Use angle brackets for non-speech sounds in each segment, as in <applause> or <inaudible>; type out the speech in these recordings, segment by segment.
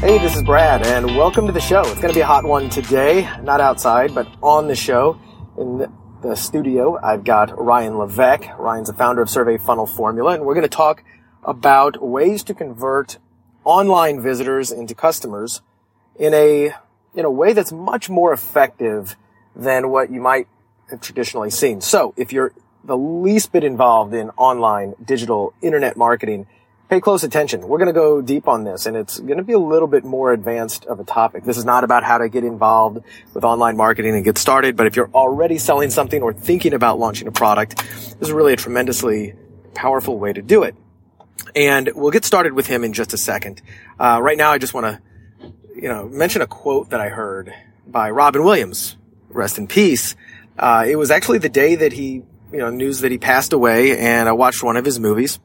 Hey, this is Brad, and welcome to the show. It's going to be a hot one today, not outside, but on the show. In the studio, I've got Ryan Levesque. Ryan's the founder of Survey Funnel Formula, and we're going to talk about ways to convert online visitors into customers in a, in a way that's much more effective than what you might have traditionally seen. So, if you're the least bit involved in online digital internet marketing, pay close attention. We're going to go deep on this and it's going to be a little bit more advanced of a topic. This is not about how to get involved with online marketing and get started, but if you're already selling something or thinking about launching a product, this is really a tremendously powerful way to do it. And we'll get started with him in just a second. Uh, right now, I just want to, you know, mention a quote that I heard by Robin Williams. Rest in peace. Uh, it was actually the day that he, you know, news that he passed away, and I watched one of his movies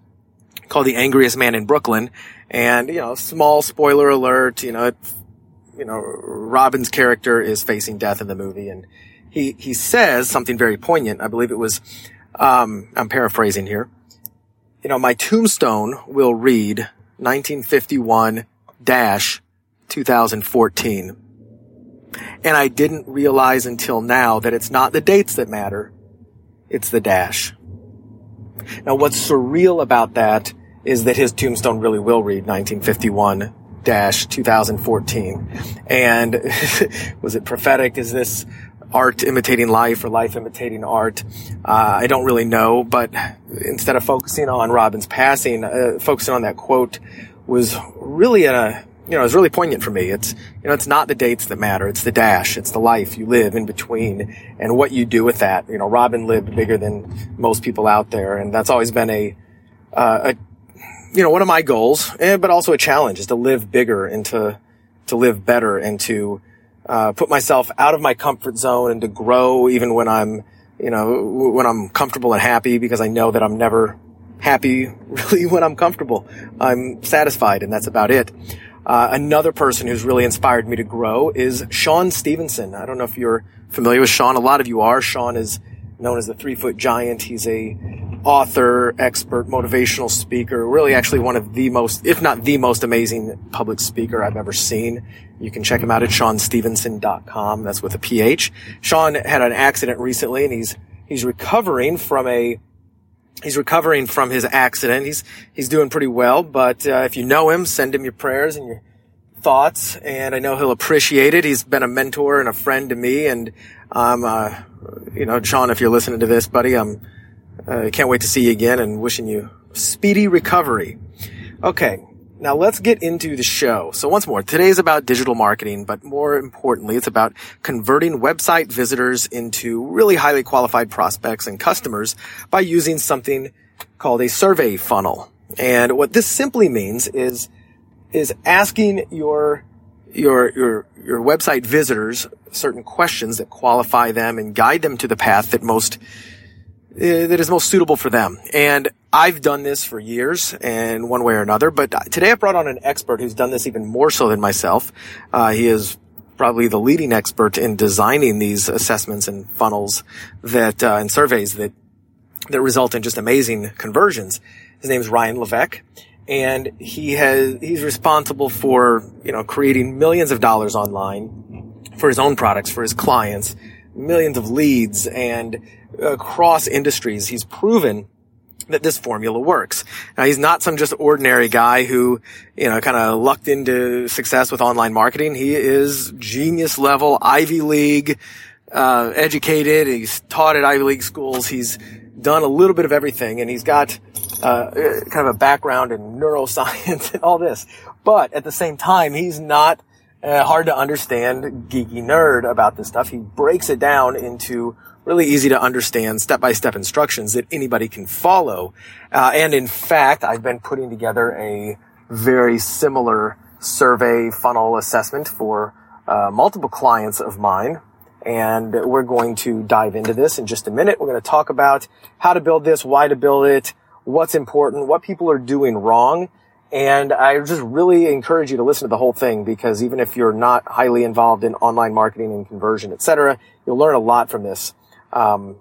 called The Angriest Man in Brooklyn. And, you know, small spoiler alert, you know, you know, Robin's character is facing death in the movie and he, he says something very poignant. I believe it was, um, I'm paraphrasing here. You know, my tombstone will read 1951 dash 2014. And I didn't realize until now that it's not the dates that matter. It's the dash. Now, what's surreal about that is that his tombstone really will read 1951 2014. And <laughs> was it prophetic? Is this art imitating life or life imitating art? Uh, I don't really know, but instead of focusing on Robin's passing, uh, focusing on that quote was really a, you know, it was really poignant for me. It's, you know, it's not the dates that matter. It's the dash. It's the life you live in between and what you do with that. You know, Robin lived bigger than most people out there. And that's always been a, uh, a, you know, one of my goals, and, but also a challenge is to live bigger and to, to live better and to, uh, put myself out of my comfort zone and to grow even when I'm, you know, when I'm comfortable and happy because I know that I'm never happy <laughs> really when I'm comfortable. I'm satisfied and that's about it. Uh, another person who's really inspired me to grow is Sean Stephenson. I don't know if you're familiar with Sean. A lot of you are. Sean is known as the three foot giant. He's a author, expert, motivational speaker, really actually one of the most, if not the most amazing public speaker I've ever seen. You can check him out at seanstephenson.com. That's with a PH. Sean had an accident recently and he's, he's recovering from a he's recovering from his accident. He's he's doing pretty well, but uh, if you know him, send him your prayers and your thoughts, and I know he'll appreciate it. He's been a mentor and a friend to me, and I'm, uh, you know, Sean, if you're listening to this, buddy, I'm uh, can't wait to see you again, and wishing you speedy recovery. Okay, now let's get into the show. So once more, today is about digital marketing, but more importantly, it's about converting website visitors into really highly qualified prospects and customers by using something called a survey funnel. And what this simply means is, is asking your, your, your, your website visitors certain questions that qualify them and guide them to the path that most that is most suitable for them. And I've done this for years in one way or another, but today I brought on an expert who's done this even more so than myself. Uh, he is probably the leading expert in designing these assessments and funnels that, uh, and surveys that, that result in just amazing conversions. His name is Ryan Levesque and he has, he's responsible for, you know, creating millions of dollars online for his own products, for his clients, millions of leads and across industries. He's proven that this formula works. Now he's not some just ordinary guy who, you know, kind of lucked into success with online marketing. He is genius level, Ivy League, uh, educated. He's taught at Ivy League schools. He's done a little bit of everything and he's got, uh, kind of a background in neuroscience <laughs> and all this. But at the same time, he's not uh, hard to understand geeky nerd about this stuff. He breaks it down into really easy to understand step-by-step instructions that anybody can follow. Uh, and in fact, I've been putting together a very similar survey funnel assessment for uh, multiple clients of mine. And we're going to dive into this in just a minute. We're going to talk about how to build this, why to build it, what's important, what people are doing wrong. And I just really encourage you to listen to the whole thing because even if you're not highly involved in online marketing and conversion, etc., you'll learn a lot from this. Um,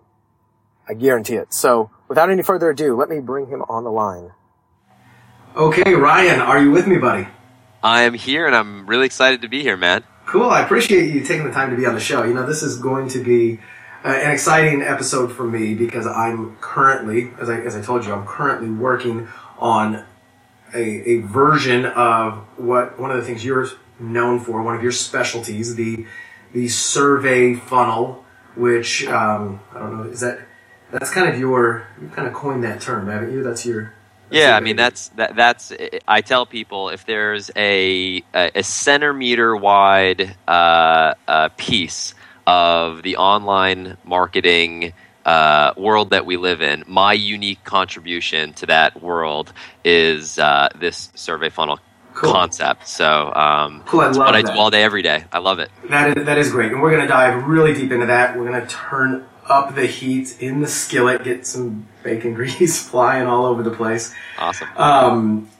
I guarantee it. So without any further ado, let me bring him on the line. Okay, Ryan, are you with me, buddy? I am here and I'm really excited to be here, man. Cool. I appreciate you taking the time to be on the show. You know, this is going to be uh, an exciting episode for me because I'm currently, as I, as I told you, I'm currently working on a, a version of what one of the things you're known for, one of your specialties, the the survey funnel, which um, I don't know, is that that's kind of your you kind of coined that term, haven't you? That's your yeah, I mean that's that, that's I tell people if there's a a, a centimeter wide uh, uh, piece of the online marketing uh, world that we live in, my unique contribution to that world is uh, this survey funnel cool. concept. So, um, cool. I love what I do all day, every day. I love it. That is, that is great, and we're going to dive really deep into that. We're going to turn up the heat in the skillet, get some bacon <laughs> grease flying all over the place. Awesome. Um,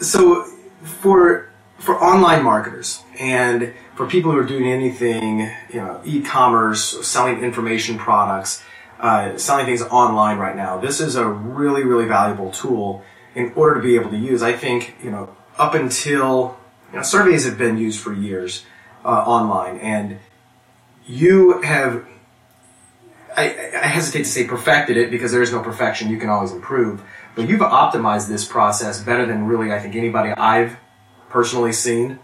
so for for online marketers and for people who are doing anything, you know, e-commerce, selling information products, uh, selling things online right now, this is a really really valuable tool in order to be able to use. I think you know up until you know, surveys have been used for years uh, online, and you have I, I, hesitate to say perfected it because there is no perfection. You can always improve. But you've optimized this process better than really, I think, anybody I've personally seen.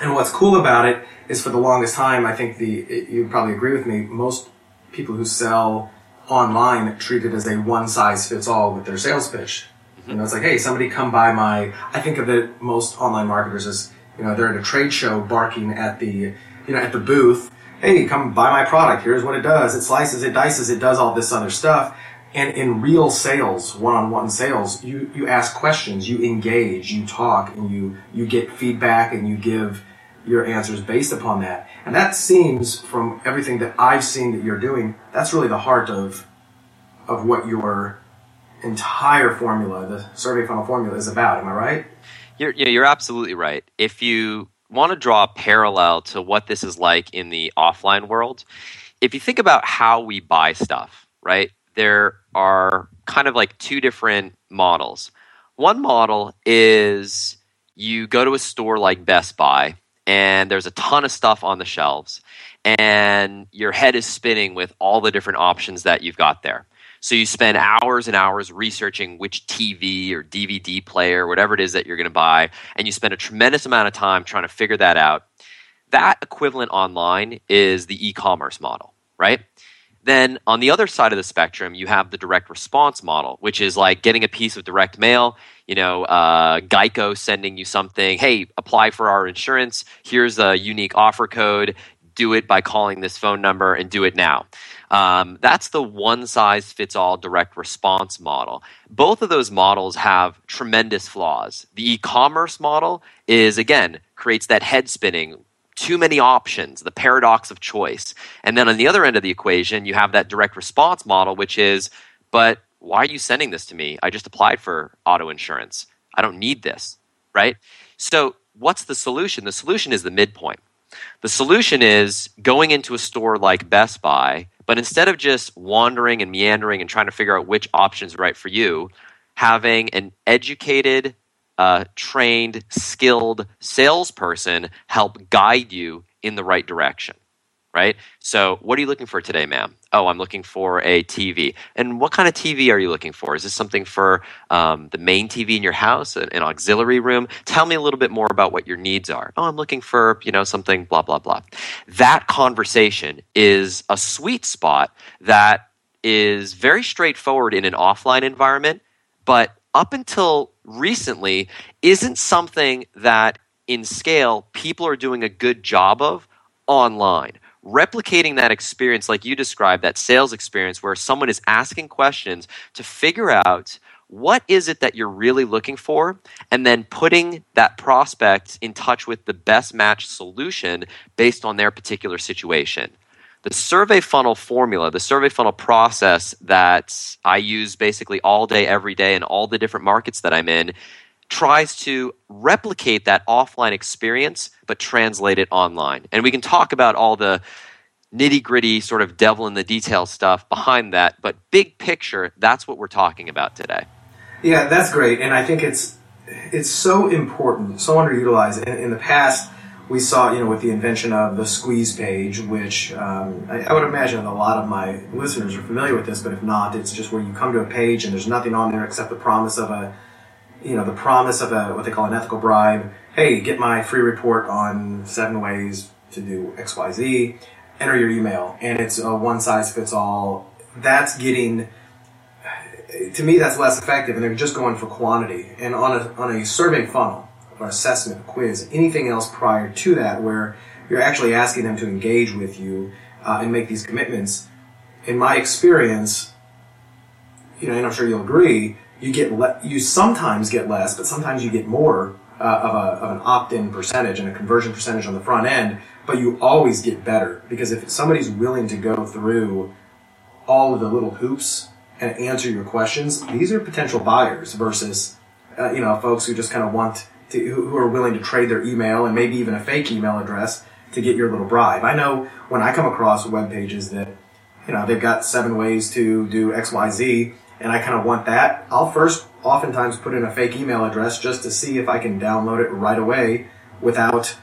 And what's cool about it is for the longest time, I think the, you probably agree with me, most people who sell online treat it as a one size fits all with their sales pitch. Mm-hmm. You know, it's like, hey, somebody come by my, I think of it, most online marketers as, you know, they're at a trade show barking at the, you know, at the booth hey, come buy my product. Here's what it does. It slices, it dices, it does all this other stuff. And in real sales, one-on-one sales, you, you ask questions, you engage, you talk, and you, you get feedback and you give your answers based upon that. And that seems from everything that I've seen that you're doing, that's really the heart of, of what your entire formula, the survey funnel formula is about. Am I right? You're, you're absolutely right. If you want to draw a parallel to what this is like in the offline world. If you think about how we buy stuff, right? There are kind of like two different models. One model is you go to a store like Best Buy and there's a ton of stuff on the shelves and your head is spinning with all the different options that you've got there. So you spend hours and hours researching which TV or DVD player, whatever it is that you're going to buy, and you spend a tremendous amount of time trying to figure that out. That equivalent online is the e commerce model, right? Then on the other side of the spectrum, you have the direct response model, which is like getting a piece of direct mail. You know, uh, Geico sending you something. Hey, apply for our insurance. Here's a unique offer code. Do it by calling this phone number and do it now. Um, that's the one size fits all direct response model. Both of those models have tremendous flaws. The e commerce model is, again, creates that head spinning too many options, the paradox of choice. And then on the other end of the equation, you have that direct response model, which is, but why are you sending this to me? I just applied for auto insurance. I don't need this, right? So, what's the solution? The solution is the midpoint. The solution is going into a store like Best Buy but instead of just wandering and meandering and trying to figure out which option is right for you, having an educated, uh, trained, skilled salesperson help guide you in the right direction right? So, what are you looking for today, ma'am? Oh, I'm looking for a TV. And what kind of TV are you looking for? Is this something for um, the main TV in your house, an, an, auxiliary room? Tell me a little bit more about what your needs are. Oh, I'm looking for you know something blah blah blah. That conversation is a sweet spot that is very straightforward in an offline environment, but up until recently isn't something that in scale people are doing a good job of online replicating that experience like you described that sales experience where someone is asking questions to figure out what is it that you're really looking for, and then putting that prospect in touch with the best match solution based on their particular situation. The survey funnel formula, the survey funnel process that I use basically all day, every day, in all the different markets that I'm in, tries to replicate that offline experience but translate it online. And we can talk about all the nitty gritty sort of devil in the detail stuff behind that, but big picture, that's what we're talking about today. Yeah, that's great, and I think it's it's so important, so underutilized. In, in the past, we saw, you know, with the invention of the squeeze page, which um, I, I, would imagine a lot of my listeners are familiar with this, but if not, it's just where you come to a page and there's nothing on there except the promise of a, you know, the promise of a what they call an ethical bribe. Hey, get my free report on seven ways to do X, Y, Z. Enter your email, and it's a one size fits all. That's getting to me, that's less effective, and they're just going for quantity. And on a, on a survey funnel or assessment quiz, anything else prior to that, where you're actually asking them to engage with you uh, and make these commitments, in my experience, you know, and I'm sure you'll agree, you get le- you sometimes get less, but sometimes you get more uh, of, a, of an opt-in percentage and a conversion percentage on the front end. But you always get better because if somebody's willing to go through all of the little hoops and answer your questions, these are potential buyers versus, uh, you know, folks who just kind of want to, who are willing to trade their email and maybe even a fake email address to get your little bribe. I know when I come across web pages that, you know, they've got seven ways to do X, Y, Z, and I kind of want that. I'll first oftentimes put in a fake email address just to see if I can download it right away without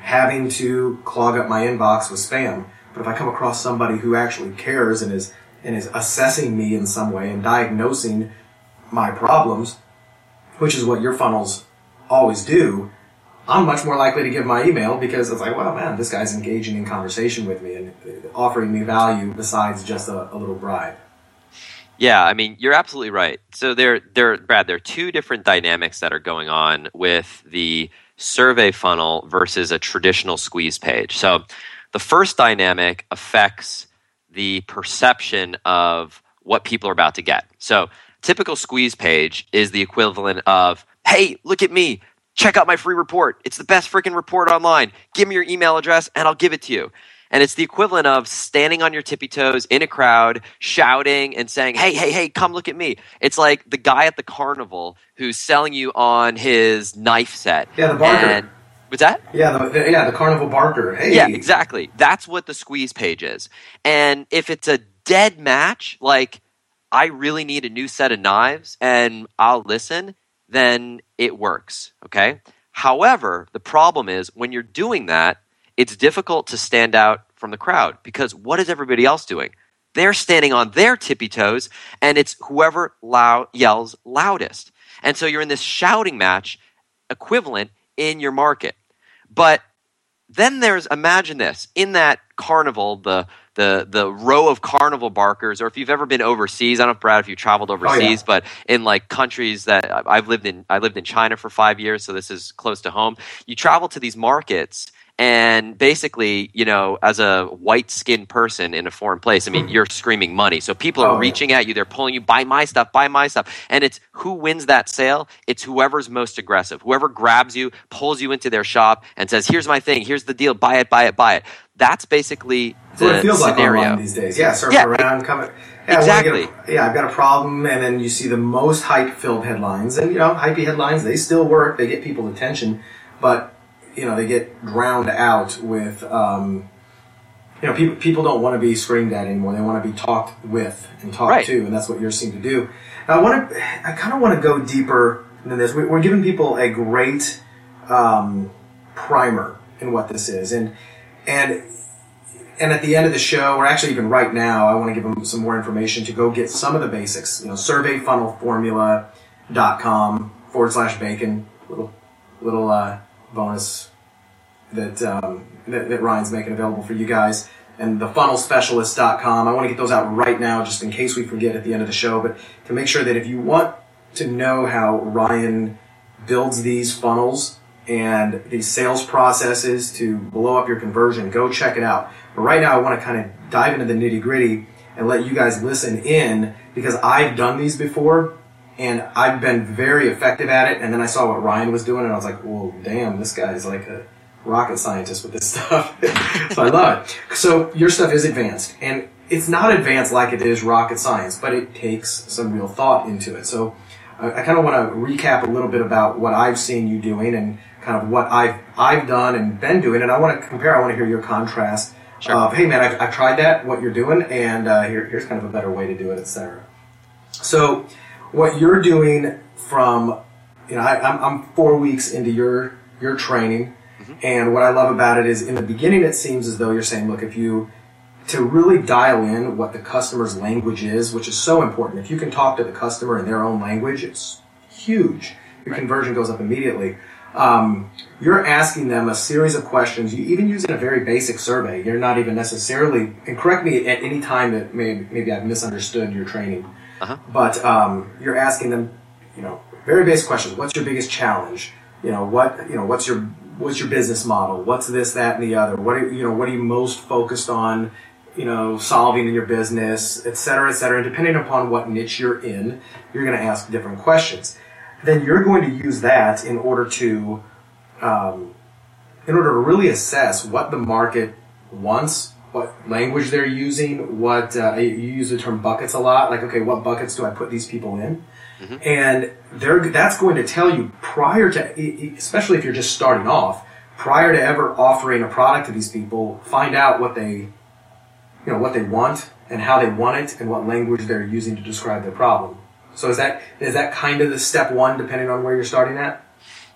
having to clog up my inbox with spam. But if I come across somebody who actually cares and is and is assessing me in some way and diagnosing my problems, which is what your funnels always do, I'm much more likely to give my email because it's like, well, man, this guy's engaging in conversation with me and offering me value besides just a, a little bribe. Yeah, I mean, you're absolutely right. So there, there, Brad, there are two different dynamics that are going on with the survey funnel versus a traditional squeeze page. So the first dynamic affects the perception of what people are about to get. So, typical squeeze page is the equivalent of, hey, look at me. Check out my free report. It's the best freaking report online. Give me your email address and I'll give it to you. And it's the equivalent of standing on your tippy toes in a crowd, shouting and saying, Hey, hey, hey, come look at me. It's like the guy at the carnival who's selling you on his knife set. Yeah, the barker. And What's that? Yeah, the, yeah, the carnival barker. Hey. Yeah, exactly. That's what the squeeze page is. And if it's a dead match, like I really need a new set of knives and I'll listen, then it works. Okay. However, the problem is when you're doing that, it's difficult to stand out from the crowd because what is everybody else doing? They're standing on their tippy toes, and it's whoever loud, yells loudest. And so you're in this shouting match equivalent in your market. But then there's imagine this in that carnival, the the the row of carnival barkers, or if you've ever been overseas, I don't know, Brad, if you traveled overseas, oh, yeah. but in like countries that I've lived in, I lived in China for five years, so this is close to home. You travel to these markets and basically, you know, as a white skinned person in a foreign place, I mean, hmm. you're screaming money. So people are oh, reaching yeah. at you, they're pulling you, buy my stuff, buy my stuff. And it's who wins that sale? It's whoever's most aggressive. Whoever grabs you, pulls you into their shop, and says, Here's my thing, here's the deal, buy it, buy it, buy it. That's basically the what it feels scenario. like these days. Yeah, surfing yeah, around, coming. Yeah, exactly. A, yeah, I've got a problem, and then you see the most hype-filled headlines, and you know, hypey headlines. They still work. They get people's attention, but you know they get drowned out with um, you know people people don't want to be screamed at anymore. They want to be talked with and talked right. to, and that's what yours seem to do. Now, I want to I kind of want to go deeper than this. We're giving people a great um, primer in what this is, and and and at the end of the show, or actually even right now, I want to give them some more information to go get some of the basics. You know, surveyfunnelformula.com forward slash bacon. Little little uh, bonus that, um, that, that Ryan's making available for you guys. And the funnelspecialist.com. I want to get those out right now just in case we forget at the end of the show, but to make sure that if you want to know how Ryan builds these funnels and these sales processes to blow up your conversion, go check it out. But right now, I want to kind of dive into the nitty gritty and let you guys listen in because I've done these before and I've been very effective at it. And then I saw what Ryan was doing, and I was like, "Well, damn, this guy's like a rocket scientist with this <laughs> stuff." so I love it. So your stuff is advanced, and it's not advanced like it is rocket science, but it takes some real thought into it. So I, I kind of want to recap a little bit about what I've seen you doing and kind of what I've I've done and been doing, and I want to compare. I want to hear your contrast Sure. of, hey man, I've, I've tried that, what you're doing, and uh, here, here's kind of a better way to do it, etc. So, what you're doing from, you know, I, I'm, I'm four weeks into your your training, and what I love about it is in the beginning it seems as though you're saying, look, if you to really dial in what the customer's language is, which is so important. If you can talk to the customer in their own language, it's huge. Your conversion goes up immediately. Um, you're asking them a series of questions. You even using a very basic survey. You're not even necessarily, and correct me at any time that maybe, maybe I've misunderstood your training, Uh-huh. but um, you're asking them, you know, very basic questions. What's your biggest challenge? You know, what you know, what's your what's your business model? What's this, that, and the other? What are, you know, what are you most focused on? You know, solving in your business, et cetera, et cetera. And depending upon what niche you're in, you're going to ask different questions. Then you're going to use that in order to um, in order to really assess what the market wants, what language they're using, what uh, you use the term buckets a lot. Like, okay, what buckets do I put these people in? And they're, that's going to tell you prior to, especially if you're just starting off, prior to ever offering a product to these people, find out what they, you know, what they want and how they want it and what language they're using to describe their problem. So is that is that kind of the step one, depending on where you're starting at?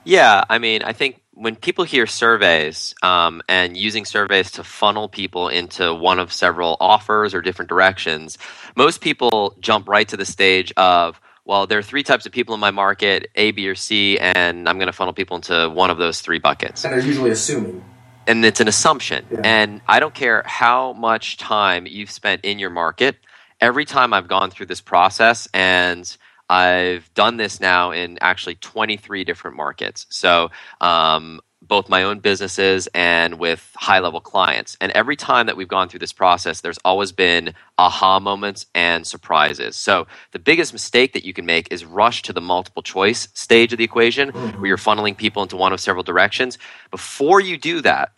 Yeah, I mean, I think when people hear surveys um, and using surveys to funnel people into one of several offers or different directions, most people jump right to the stage of, well, there are three types of people in my market, A, B, or C, and I'm going to funnel people into one of those three buckets. And they're usually assuming. and it's an assumption. Yeah. And I don't care how much time you've spent in your market. Every time I've gone through this process, and I've done this now in actually 23 different markets. So, um, both my own businesses and with high level clients. And every time that we've gone through this process, there's always been aha moments and surprises. So, the biggest mistake that you can make is rush to the multiple choice stage of the equation where you're funneling people into one of several directions. Before you do that,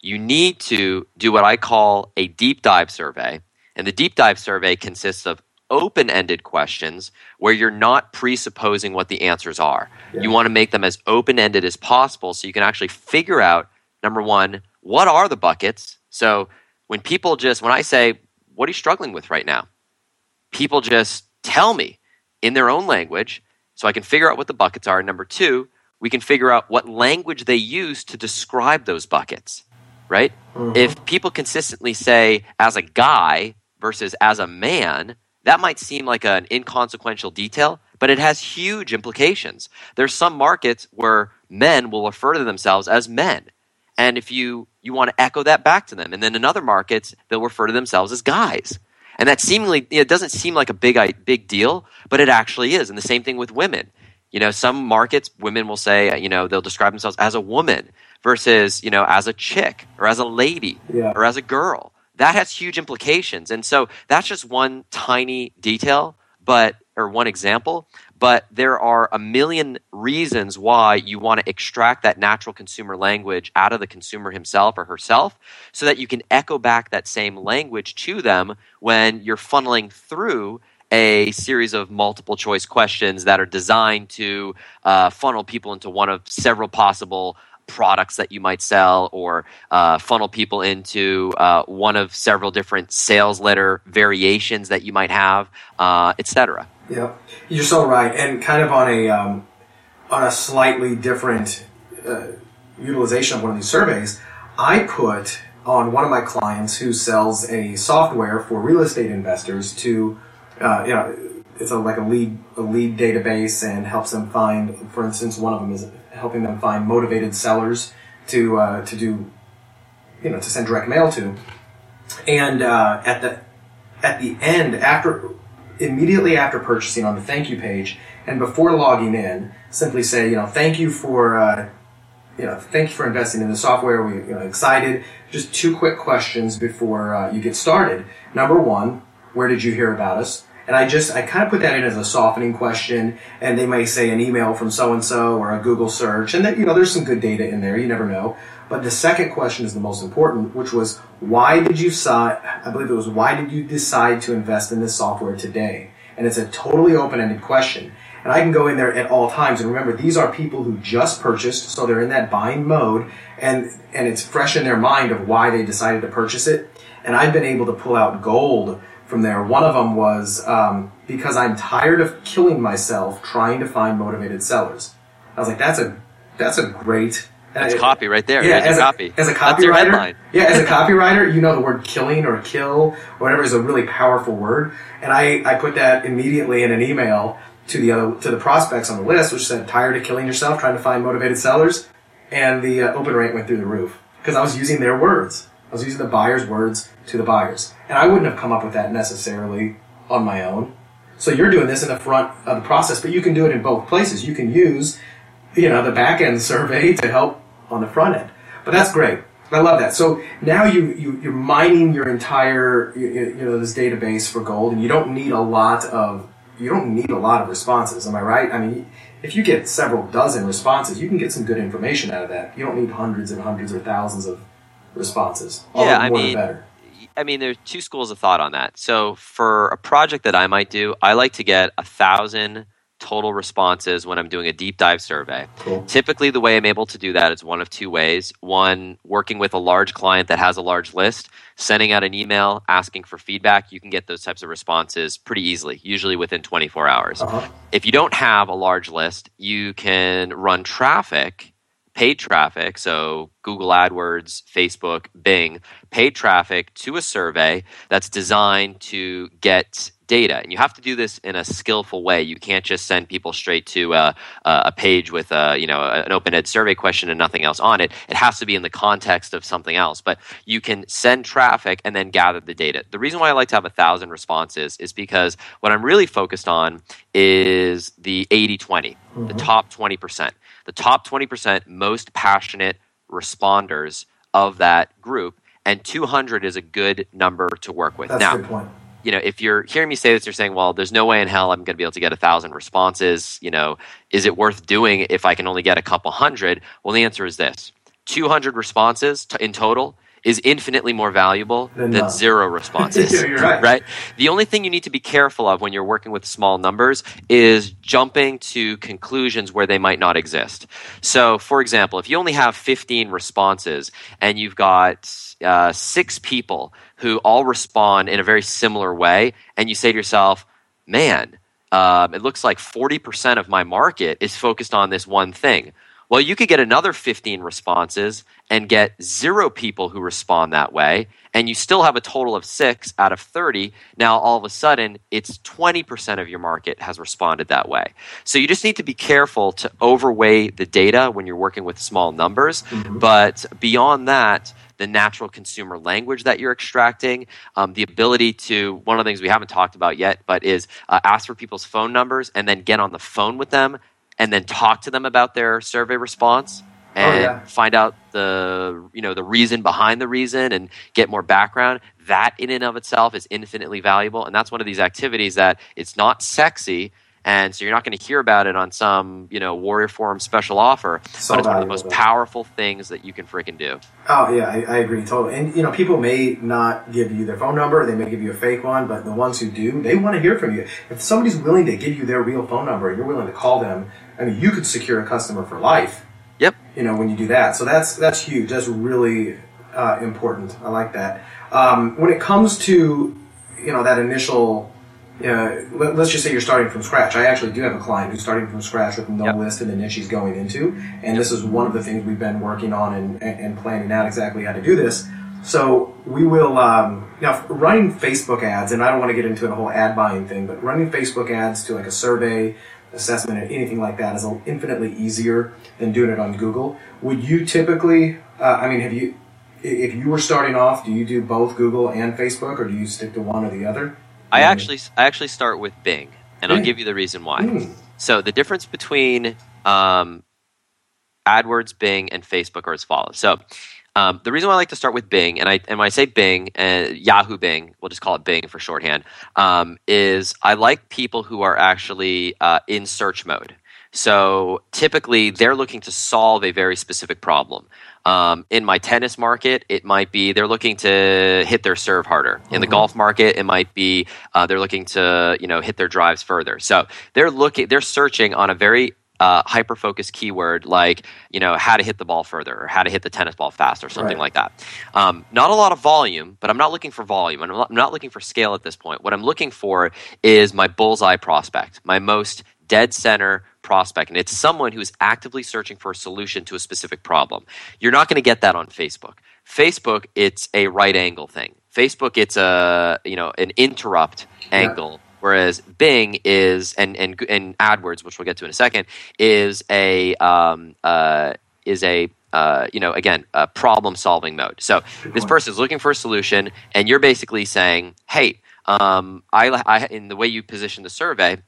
you need to do what I call a deep dive survey. And the deep dive survey consists of open ended questions where you're not presupposing what the answers are. You want to make them as open ended as possible so you can actually figure out number one, what are the buckets? So when people just, when I say, what are you struggling with right now? People just tell me in their own language so I can figure out what the buckets are. Number two, we can figure out what language they use to describe those buckets, right? Mm-hmm. If people consistently say as a guy versus as a man, that might seem like an inconsequential detail, but it has huge implications. There's some markets where men will refer to themselves as men. And if you you want to echo that back to them, and then in other markets they'll refer to themselves as guys, and that seemingly it doesn't seem like a big big deal, but it actually is. And the same thing with women. You know, some markets women will say uh, you know they'll describe themselves as a woman versus you know as a chick or as a lady Yeah. or as a girl. That has huge implications, and so that's just one tiny detail, but or one example. But there are a million reasons why you want to extract that natural consumer language out of the consumer himself or herself so that you can echo back that same language to them when you're funneling through a series of multiple choice questions that are designed to uh, funnel people into one of several possible products that you might sell or uh, funnel people into uh, one of several different sales letter variations that you might have, uh, etc. Yeah, you're so right, and kind of on a um, on a slightly different uh, utilization of one of these surveys, I put on one of my clients who sells a software for real estate investors to, uh, you know, it's a, like a lead a lead database and helps them find, for instance, one of them is helping them find motivated sellers to uh, to do, you know, to send direct mail to, and uh, at the at the end after immediately after purchasing on the thank you page and before logging in, simply say, you know, thank you for, uh, you know, thank you for investing in the software. We, you know, excited. Just two quick questions before uh, you get started. Number one, where did you hear about us? And I just, I kind of put that in as a softening question, and they may say an email from so and so or a Google search, and that, you know, there's some good data in there, you never know. But the second question is the most important, which was, why did you decide, I believe it was, why did you decide to invest in this software today? And it's a totally open-ended question. And I can go in there at all times. And remember, these are people who just purchased, so they're in that buying mode, and, and it's fresh in their mind of why they decided to purchase it. And I've been able to pull out gold from there. One of them was um, because I'm tired of killing myself trying to find motivated sellers. I was like, that's a that's a great. That's uh, copy right there. Yeah, as a, copy. As a copywriter, yeah, as a <laughs> copywriter, you know the word killing or kill or whatever is a really powerful word, and I I put that immediately in an email to the other to the prospects on the list, which said tired of killing yourself trying to find motivated sellers, and the uh, open rate went through the roof because I was using their words. I was using the buyer's words to the buyers. And I wouldn't have come up with that necessarily on my own. So you're doing this in the front of the process, but you can do it in both places. You can use, you know, the back end <laughs> survey to help on the front end. But that's great. I love that. So now you, you you're mining your entire you, you know this database for gold, and you don't need a lot of you don't need a lot of responses. Am I right? I mean, if you get several dozen responses, you can get some good information out of that. You don't need hundreds and hundreds or thousands of responses. All yeah, I mean, I mean, there's two schools of thought on that. So for a project that I might do, I like to get a thousand total responses when I'm doing a deep dive survey. Cool. Typically, the way I'm able to do that is one of two ways. One, working with a large client that has a large list, sending out an email asking for feedback. You can get those types of responses pretty easily, usually within 24 hours. Uh-huh. If you don't have a large list, you can run traffic paid traffic, so Google AdWords, Facebook, Bing, paid traffic to a survey that's designed to get data. And you have to do this in a skillful way. You can't just send people straight to a, a page with a, you know, an open-ed survey question and nothing else on it. It has to be in the context of something else. But you can send traffic and then gather the data. The reason why I like to have a thousand responses is because what I'm really focused on is the 80-20, mm-hmm. the top 20% the top 20% most passionate responders of that group, and 200 is a good number to work with. That's now, a good point. You know, if you're hearing me say this, you're saying, "Well, there's no way in hell I'm going to be able to get a thousand responses." You know, is it worth doing if I can only get a couple hundred? Well, the answer is this: 200 responses in total is infinitely more valuable than, than zero <laughs> responses. yeah, right. right. The only thing you need to be careful of when you're working with small numbers is jumping to conclusions where they might not exist. So, for example, if you only have 15 responses and you've got uh, six people who all respond in a very similar way, and you say to yourself, man, um, it looks like 40% of my market is focused on this one thing. Well, you could get another 15 responses and get zero people who respond that way, and you still have a total of six out of 30. Now, all of a sudden, it's 20% of your market has responded that way. So you just need to be careful to overweigh the data when you're working with small numbers. Mm-hmm. But beyond that, the natural consumer language that you're extracting, um, the ability to, one of the things we haven't talked about yet, but is uh, ask for people's phone numbers and then get on the phone with them and then talk to them about their survey response Oh, and oh, yeah. find out the you know the reason behind the reason and get more background. That in and of itself is infinitely valuable and that's one of these activities that it's not sexy and so you're not going to hear about it on some you know warrior forum special offer so but it's one of the most powerful things that you can freaking do. Oh yeah I, I, agree totally. And you know people may not give you their phone number they may give you a fake one but the ones who do they want to hear from you. If somebody's willing to give you their real phone number and you're willing to call them i mean you could secure a customer for life Yep. You know, when you do that, so that's that's huge. That's really uh, important. I like that. Um, when it comes to you know that initial, uh, let, us just say you're starting from scratch. I actually do have a client who's starting from scratch with no yep. list and the niche going into, and this is one of the things we've been working on and, and planning out exactly how to do this. So we will um, now running Facebook ads, and I don't want to get into a whole ad buying thing, but running Facebook ads to like a survey assessment or anything like that is infinitely easier than doing it on Google. Would you typically, uh, I mean, have you, if you were starting off, do you do both Google and Facebook, or do you stick to one or the other? I actually, I actually start with Bing, and Bing. I'll give you the reason why. Mm. So the difference between um, AdWords, Bing, and Facebook are as follows. So um, the reason why I like to start with Bing, and I and when I say Bing, uh, Yahoo Bing, we'll just call it Bing for shorthand, um, is I like people who are actually uh, in search mode. So typically, they're looking to solve a very specific problem. Um, in my tennis market, it might be they're looking to hit their serve harder. In mm-hmm. the golf market, it might be uh, they're looking to you know hit their drives further. So they're looking, they're searching on a very uh, hyper focused keyword like you know how to hit the ball further or how to hit the tennis ball faster or something right. like that. Um, not a lot of volume but i'm not looking for volume. I'm not, I'm not looking for scale at this point. What i'm looking for is my bullseye prospect my most dead center prospect. And it's someone who is actively searching for a solution to a specific problem. You're not going to get that on facebook. Facebook it's a right angle thing. Facebook it's a you know an interrupt yeah. angle Whereas Bing is and and and AdWords, which we'll get to in a second, is a um, uh, is a uh, you know again a problem solving mode. So this person is looking for a solution, and you're basically saying, "Hey, um, I, I in the way you position the survey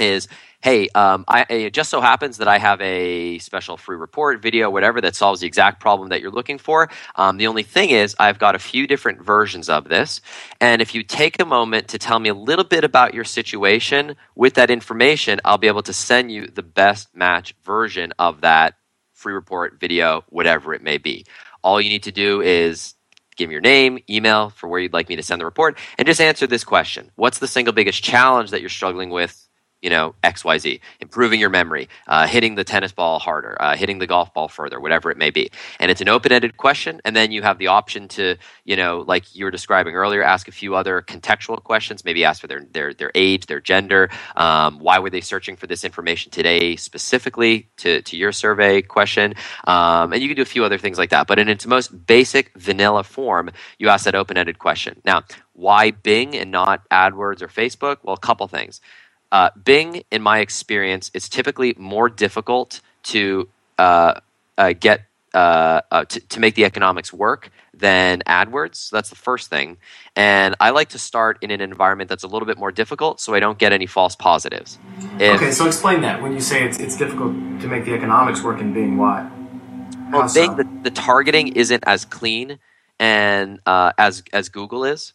is hey, um, I, it just so happens that I have a special free report, video, whatever, that solves the exact problem that you're looking for. Um, the only thing is, I've got a few different versions of this. And if you take a moment to tell me a little bit about your situation with that information, I'll be able to send you the best match version of that free report, video, whatever it may be. All you need to do is give me your name, email for where you'd like me to send the report, and just answer this question What's the single biggest challenge that you're struggling with you know xyz improving your memory uh, hitting the tennis ball harder uh, hitting the golf ball further whatever it may be. And it's an open-ended question and then you have the option to you know like you were describing earlier ask a few other contextual questions maybe ask for their their, their age their gender um, why were they searching for this information today specifically to, to your survey question um, and you can do a few other things like that. But in its most basic vanilla form you ask that open-ended question. Now why bing and not adwords or facebook? Well a couple things uh, Bing, in my experience, is typically more difficult to uh, uh, get uh, uh, to, to, make the economics work than AdWords. So that's the first thing. And I like to start in an environment that's a little bit more difficult so I don't get any false positives. If, okay, so explain that. When you say it's, it's difficult to make the economics work in Bing, why? Well, Bing, the, the, targeting isn't as clean and uh, as, as Google is.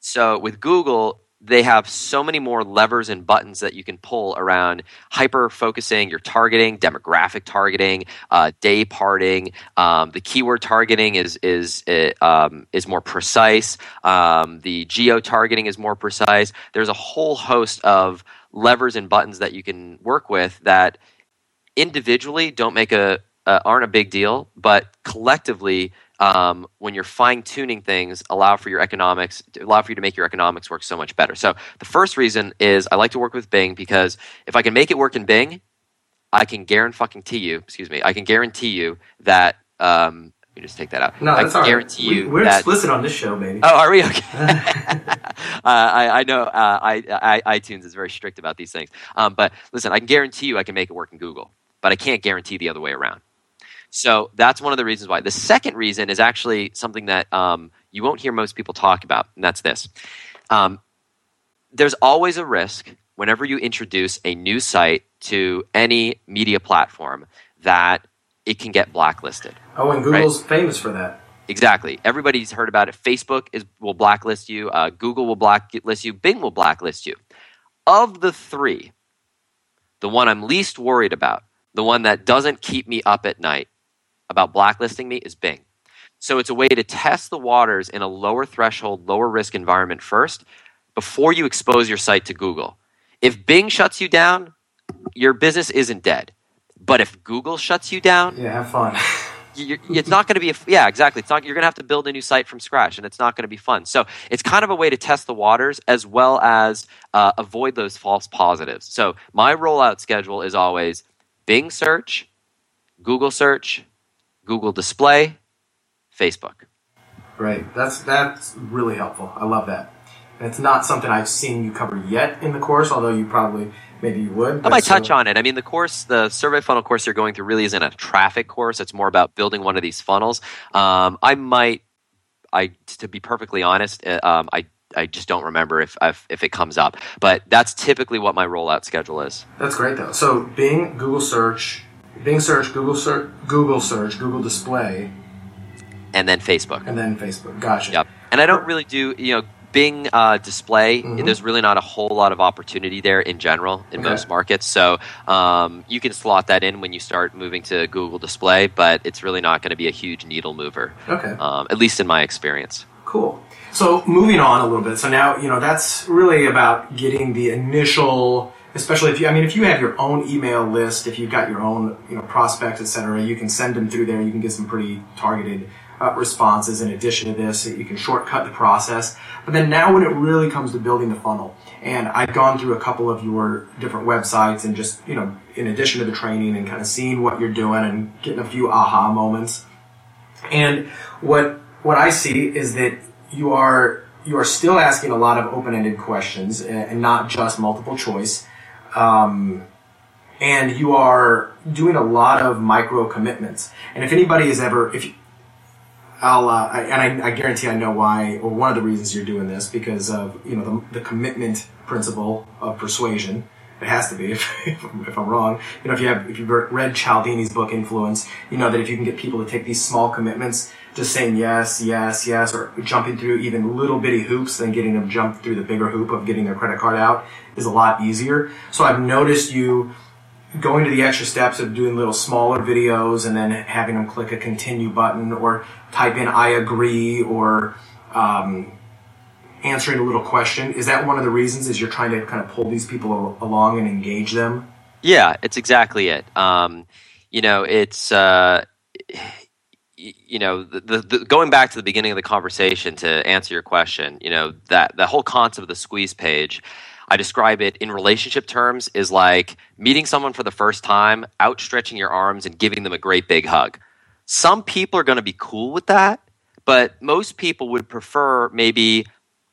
So with Google, they have so many more levers and buttons that you can pull around hyper focusing your targeting, demographic targeting, uh, day parting. Um, the keyword targeting is is uh, um, is more precise. Um, the geo targeting is more precise. There's a whole host of levers and buttons that you can work with that individually don't make a uh, aren't a big deal, but collectively um, when you're fine tuning things, allow for your economics, allow for you to make your economics work so much better. So the first reason is I like to work with Bing because if I can make it work in Bing, I can guarantee you, excuse me, I can guarantee you that. Um, let me just take that out. No, I that's I guarantee right. you. We, are that, explicit on this show, baby. Oh, are we? Okay. <laughs> <laughs> uh, I, I, know uh, I, I, iTunes is very strict about these things. Um, but listen, I can guarantee you I can make it work in Google, but I can't guarantee the other way around. So that's one of the reasons why. The second reason is actually something that um, you won't hear most people talk about, and that's this. Um, there's always a risk whenever you introduce a new site to any media platform that it can get blacklisted. Oh, and Google's right? famous for that. Exactly. Everybody's heard about it. Facebook is, will blacklist you. Uh, Google will blacklist you. Bing will blacklist you. Of the three, the one I'm least worried about, the one that doesn't keep me up at night, about blacklisting me is Bing. So it's a way to test the waters in a lower threshold, lower risk environment first before you expose your site to Google. If Bing shuts you down, your business isn't dead. But if Google shuts you down, yeah, have fun. <laughs> it's not going to be a, yeah exactly it's not you're going to have to build a new site from scratch and it's not going to be fun so it's kind of a way to test the waters as well as uh, avoid those false positives so my rollout schedule is always bing search google search Google Display, Facebook. Great. That's that's really helpful. I love that. And It's not something I've seen you cover yet in the course, although you probably maybe you would. I might touch on it. I mean, the course, the survey funnel course you're going through really isn't a traffic course. It's more about building one of these funnels. Um, I might, I to be perfectly honest, uh, um, I I just don't remember if if, if it comes up. But that's typically what my rollout schedule is. That's great though. So Bing, Google search, Bing search, Google search, Google search, Google display, and then Facebook. and then Facebook. Gotcha. Yep. And I don't really do, you know, Bing uh, display, Mhm. there's really not a whole lot of opportunity there in general in Okay. most markets. So um, you can slot that in when you start moving to Google display, but it's really not going to be a huge needle mover, Okay. um, at least in my experience. Cool. So moving on a little bit. So now you know that's really about getting the initial, especially if you. I mean, if you have your own email list, if you've got your own you know prospects, etc., you can send them through there. You can get some pretty targeted uh, responses. In addition to this, you can shortcut the process. But then now, when it really comes to building the funnel, and I've gone through a couple of your different websites and just you know, in addition to the training and kind of seeing what you're doing and getting a few aha moments. And what what I see is that you are you are still asking a lot of open-ended questions and not just multiple choice. Um, and you are doing a lot of micro commitments. And if anybody has ever, if you- I'll, uh, I, and I, I guarantee I know why, or one of the reasons you're doing this because of you know the, the commitment principle of persuasion. It has to be if, <laughs> if, if I'm wrong. You know, if you have if you've read Cialdini's book Influence, you know that if you can get people to take these small commitments, just saying yes, yes, yes, or jumping through even little bitty hoops, then getting them jump through the bigger hoop of getting their credit card out is a lot easier. So I've noticed you going to the extra steps of doing little smaller videos and then having them click a continue button or type in I agree or um, answering a little question. Is that one of the reasons is you're trying to kind of pull these people along and engage them? Yeah, it's exactly it. Um, you know, it's uh, you know the, the, the going back to the beginning of the conversation to answer your question. You know that the whole concept of the squeeze page. I describe it in relationship terms is like meeting someone for the first time, outstretching your arms and giving them a great big hug. Some people are going to be cool with that, but most people would prefer maybe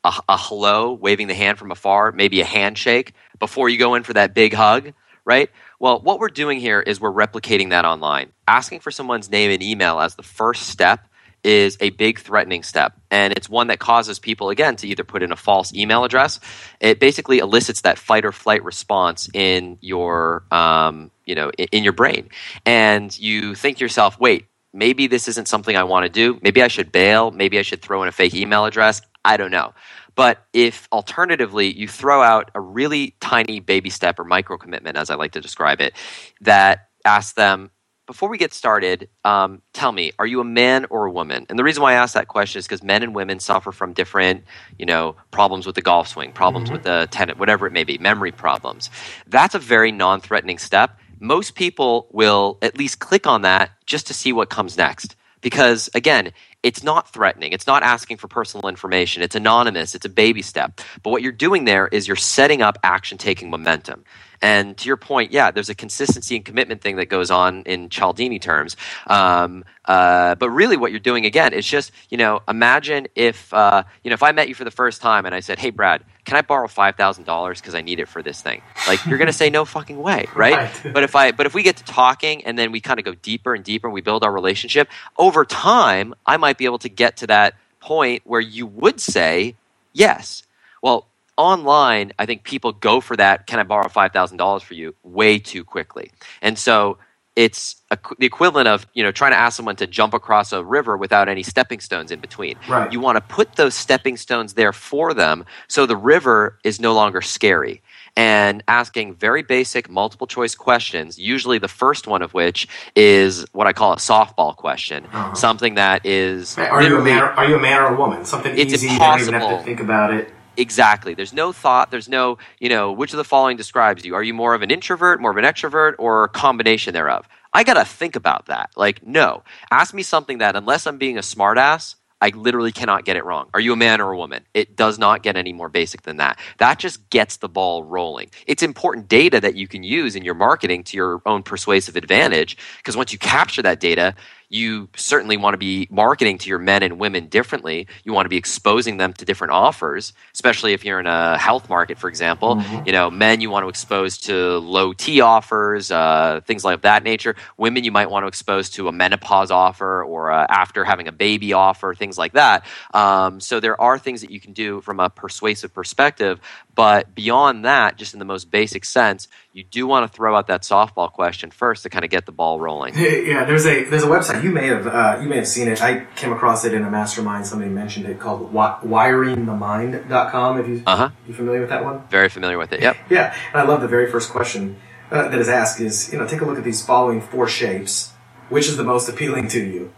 a, a hello, waving the hand from afar, maybe a handshake before you go in for that big hug, right? Well, what we're doing here is we're replicating that online. Asking for someone's name and email as the first step is a big threatening step. And it's one that causes people, again, to either put in a false email address. It basically elicits that fight or flight response in your, um, you know, in, your brain. And you think to yourself, wait, maybe this isn't something I want to do. Maybe I should bail. Maybe I should throw in a fake email address. I don't know. But if alternatively you throw out a really tiny baby step or micro commitment, as I like to describe it, that asks them, before we get started, um, tell me, are you a man or a woman? And the reason why I ask that question is because men and women suffer from different, you know, problems with the golf swing, problems with the tennis, whatever it may be, memory problems. That's a very non-threatening step. Most people will at least click on that just to see what comes next. Because again, it's not threatening. It's not asking for personal information. It's anonymous. It's a baby step. But what you're doing there is you're setting up action taking momentum. And to your point, yeah, there's a consistency and commitment thing that goes on in Cialdini terms. Um, uh, but really, what you're doing again is just, you know, imagine if, uh, you know, if I met you for the first time and I said, "Hey, Brad, can I borrow five thousand dollars because I need it for this thing?" Like, you're gonna say no fucking way, <laughs> right? Right. But if I, but if we get to talking and then we kind of go deeper and deeper and we build our relationship over time, I might be able to get to that point where you would say yes. Well, online, I think people go for that. Can I borrow five thousand dollars for you? Way too quickly, and so it's a, the equivalent of you know trying to ask someone to jump across a river without any stepping stones in between. Right. You want to put those stepping stones there for them, so the river is no longer scary. And asking very basic multiple choice questions, usually the first one of which is what I call a softball question, Uh-huh. something that is Are you a man? Or, are you a man or a woman? Something It's easy. You don't even have to think about it. Exactly. There's no thought. There's no, you know, which of the following describes you? Are you more of an introvert, more of an extrovert, or a combination thereof? I got to think about that. Like, no. Ask me something that, unless I'm being a smartass, I literally cannot get it wrong. Are you a man or a woman? It does not get any more basic than that. That just gets the ball rolling. It's important data that you can use in your marketing to your own persuasive advantage because once you capture that data, you certainly want to be marketing to your men and women differently. You want to be exposing them to different offers, especially if you're in a health market, for example. Mm-hmm. You know, men you want to expose to low T offers, uh, things like that nature. Women you might want to expose to a menopause offer or a after having a baby offer, things like that. Um, so there are things that you can do from a persuasive perspective, but beyond that, just in the most basic sense, you do want to throw out that softball question first to kind of get the ball rolling. Yeah, there's a there's a website you may have uh, you may have seen it. I came across it in a mastermind. Somebody mentioned it called wiringthemind.com. If you uh-huh. you familiar with that one? Very familiar with it. Yep. yeah, and I love the very first question uh, that is asked is you know take a look at these following four shapes. Which is the most appealing to you?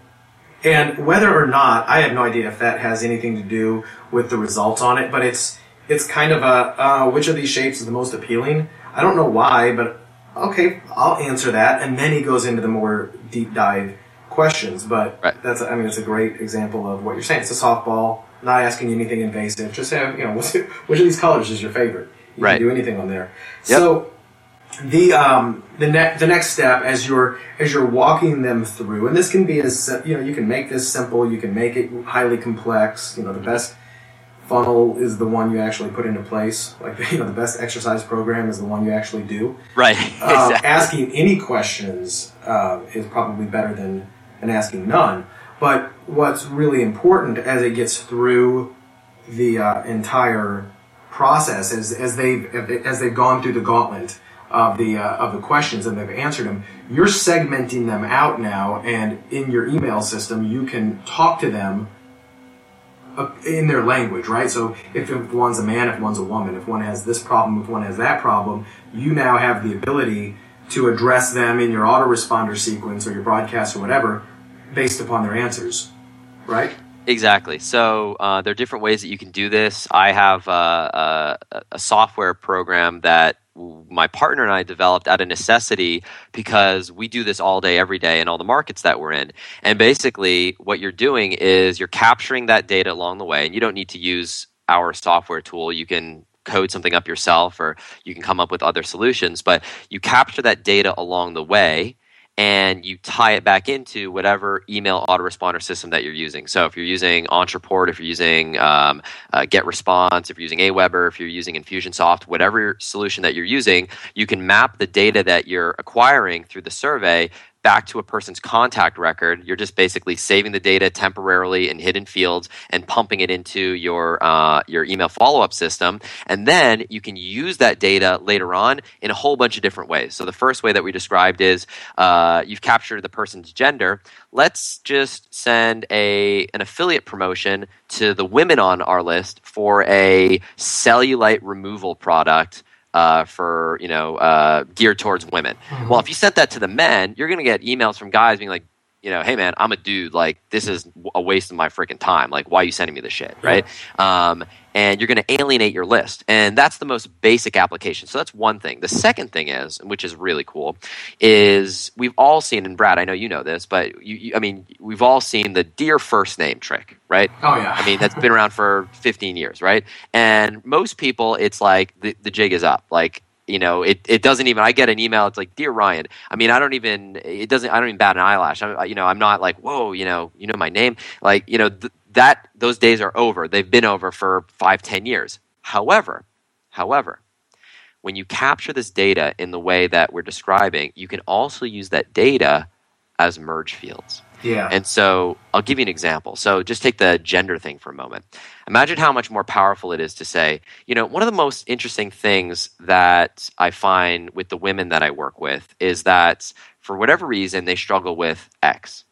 And whether or not, I have no idea if that has anything to do with the results on it, but it's it's kind of a uh, which of these shapes is the most appealing. I don't know why, but okay, I'll answer that. And then he goes into the more deep dive questions. But right. that's, I mean, it's a great example of what you're saying. It's a softball, not asking you anything invasive. Just say, you know, <laughs> which of these colors is your favorite? You right. can do anything on there. Yep. So the um, the next the next step as you're as you're walking them through, and this can be as you know, you can make this simple, you can make it highly complex. You know, the best funnel is the one you actually put into place. Like <laughs> you know, the best exercise program is the one you actually do. Right. <laughs> Uh, exactly. Asking any questions uh, is probably better than than asking none. But what's really important as it gets through the uh, entire process, as as they've as they've gone through the gauntlet of the uh, of the questions and they've answered them, you're segmenting them out now, and in your email system, you can talk to them in their language, right? So if, if one's a man, if one's a woman, if one has this problem, if one has that problem, you now have the ability to address them in your autoresponder sequence or your broadcast or whatever based upon their answers, right? Exactly. So uh, there are different ways that you can do this. I have a, a, a software program that my partner and I developed out of necessity because we do this all day, every day in all the markets that we're in. And basically, what you're doing is you're capturing that data along the way, and you don't need to use our software tool. You can code something up yourself or you can come up with other solutions, but you capture that data along the way and you tie it back into whatever email autoresponder system that you're using. So if you're using Ontraport, if you're using um, uh, GetResponse, if you're using Aweber, if you're using Infusionsoft, whatever solution that you're using, you can map the data that you're acquiring through the survey back to a person's contact record. You're just basically saving the data temporarily in hidden fields and pumping it into your uh, your email follow up system, and then you can use that data later on in a whole bunch of different ways. So the first way that we described is uh, you've captured the person's gender. Let's just send a an affiliate promotion to the women on our list for a cellulite removal product uh, for you know uh, geared towards women. Mm-hmm. Well, if you sent that to the men, you're going to get emails from guys being like, you know, hey man, I'm a dude. Like this is a waste of my freaking time. Like why are you sending me this shit, right? Um, and you're going to alienate your list, and that's the most basic application. So that's one thing. The second thing is, which is really cool, is we've all seen, and Brad, I know you know this, but you, you I mean, we've all seen the dear first name trick, right? Oh yeah. I mean, that's been around for 15 years, right? And most people, it's like the, the jig is up, like you know it, it doesn't even i get an email it's like dear ryan i mean i don't even it doesn't i don't even bat an eyelash I'm, you know i'm not like whoa you know you know my name like you know th- that those days are over they've been over for five ten years however however when you capture this data in the way that we're describing you can also use that data as merge fields yeah. And so I'll give you an example. So just take the gender thing for a moment. Imagine how much more powerful it is to say, you know, one of the most interesting things that I find with the women that I work with is that for whatever reason they struggle with X.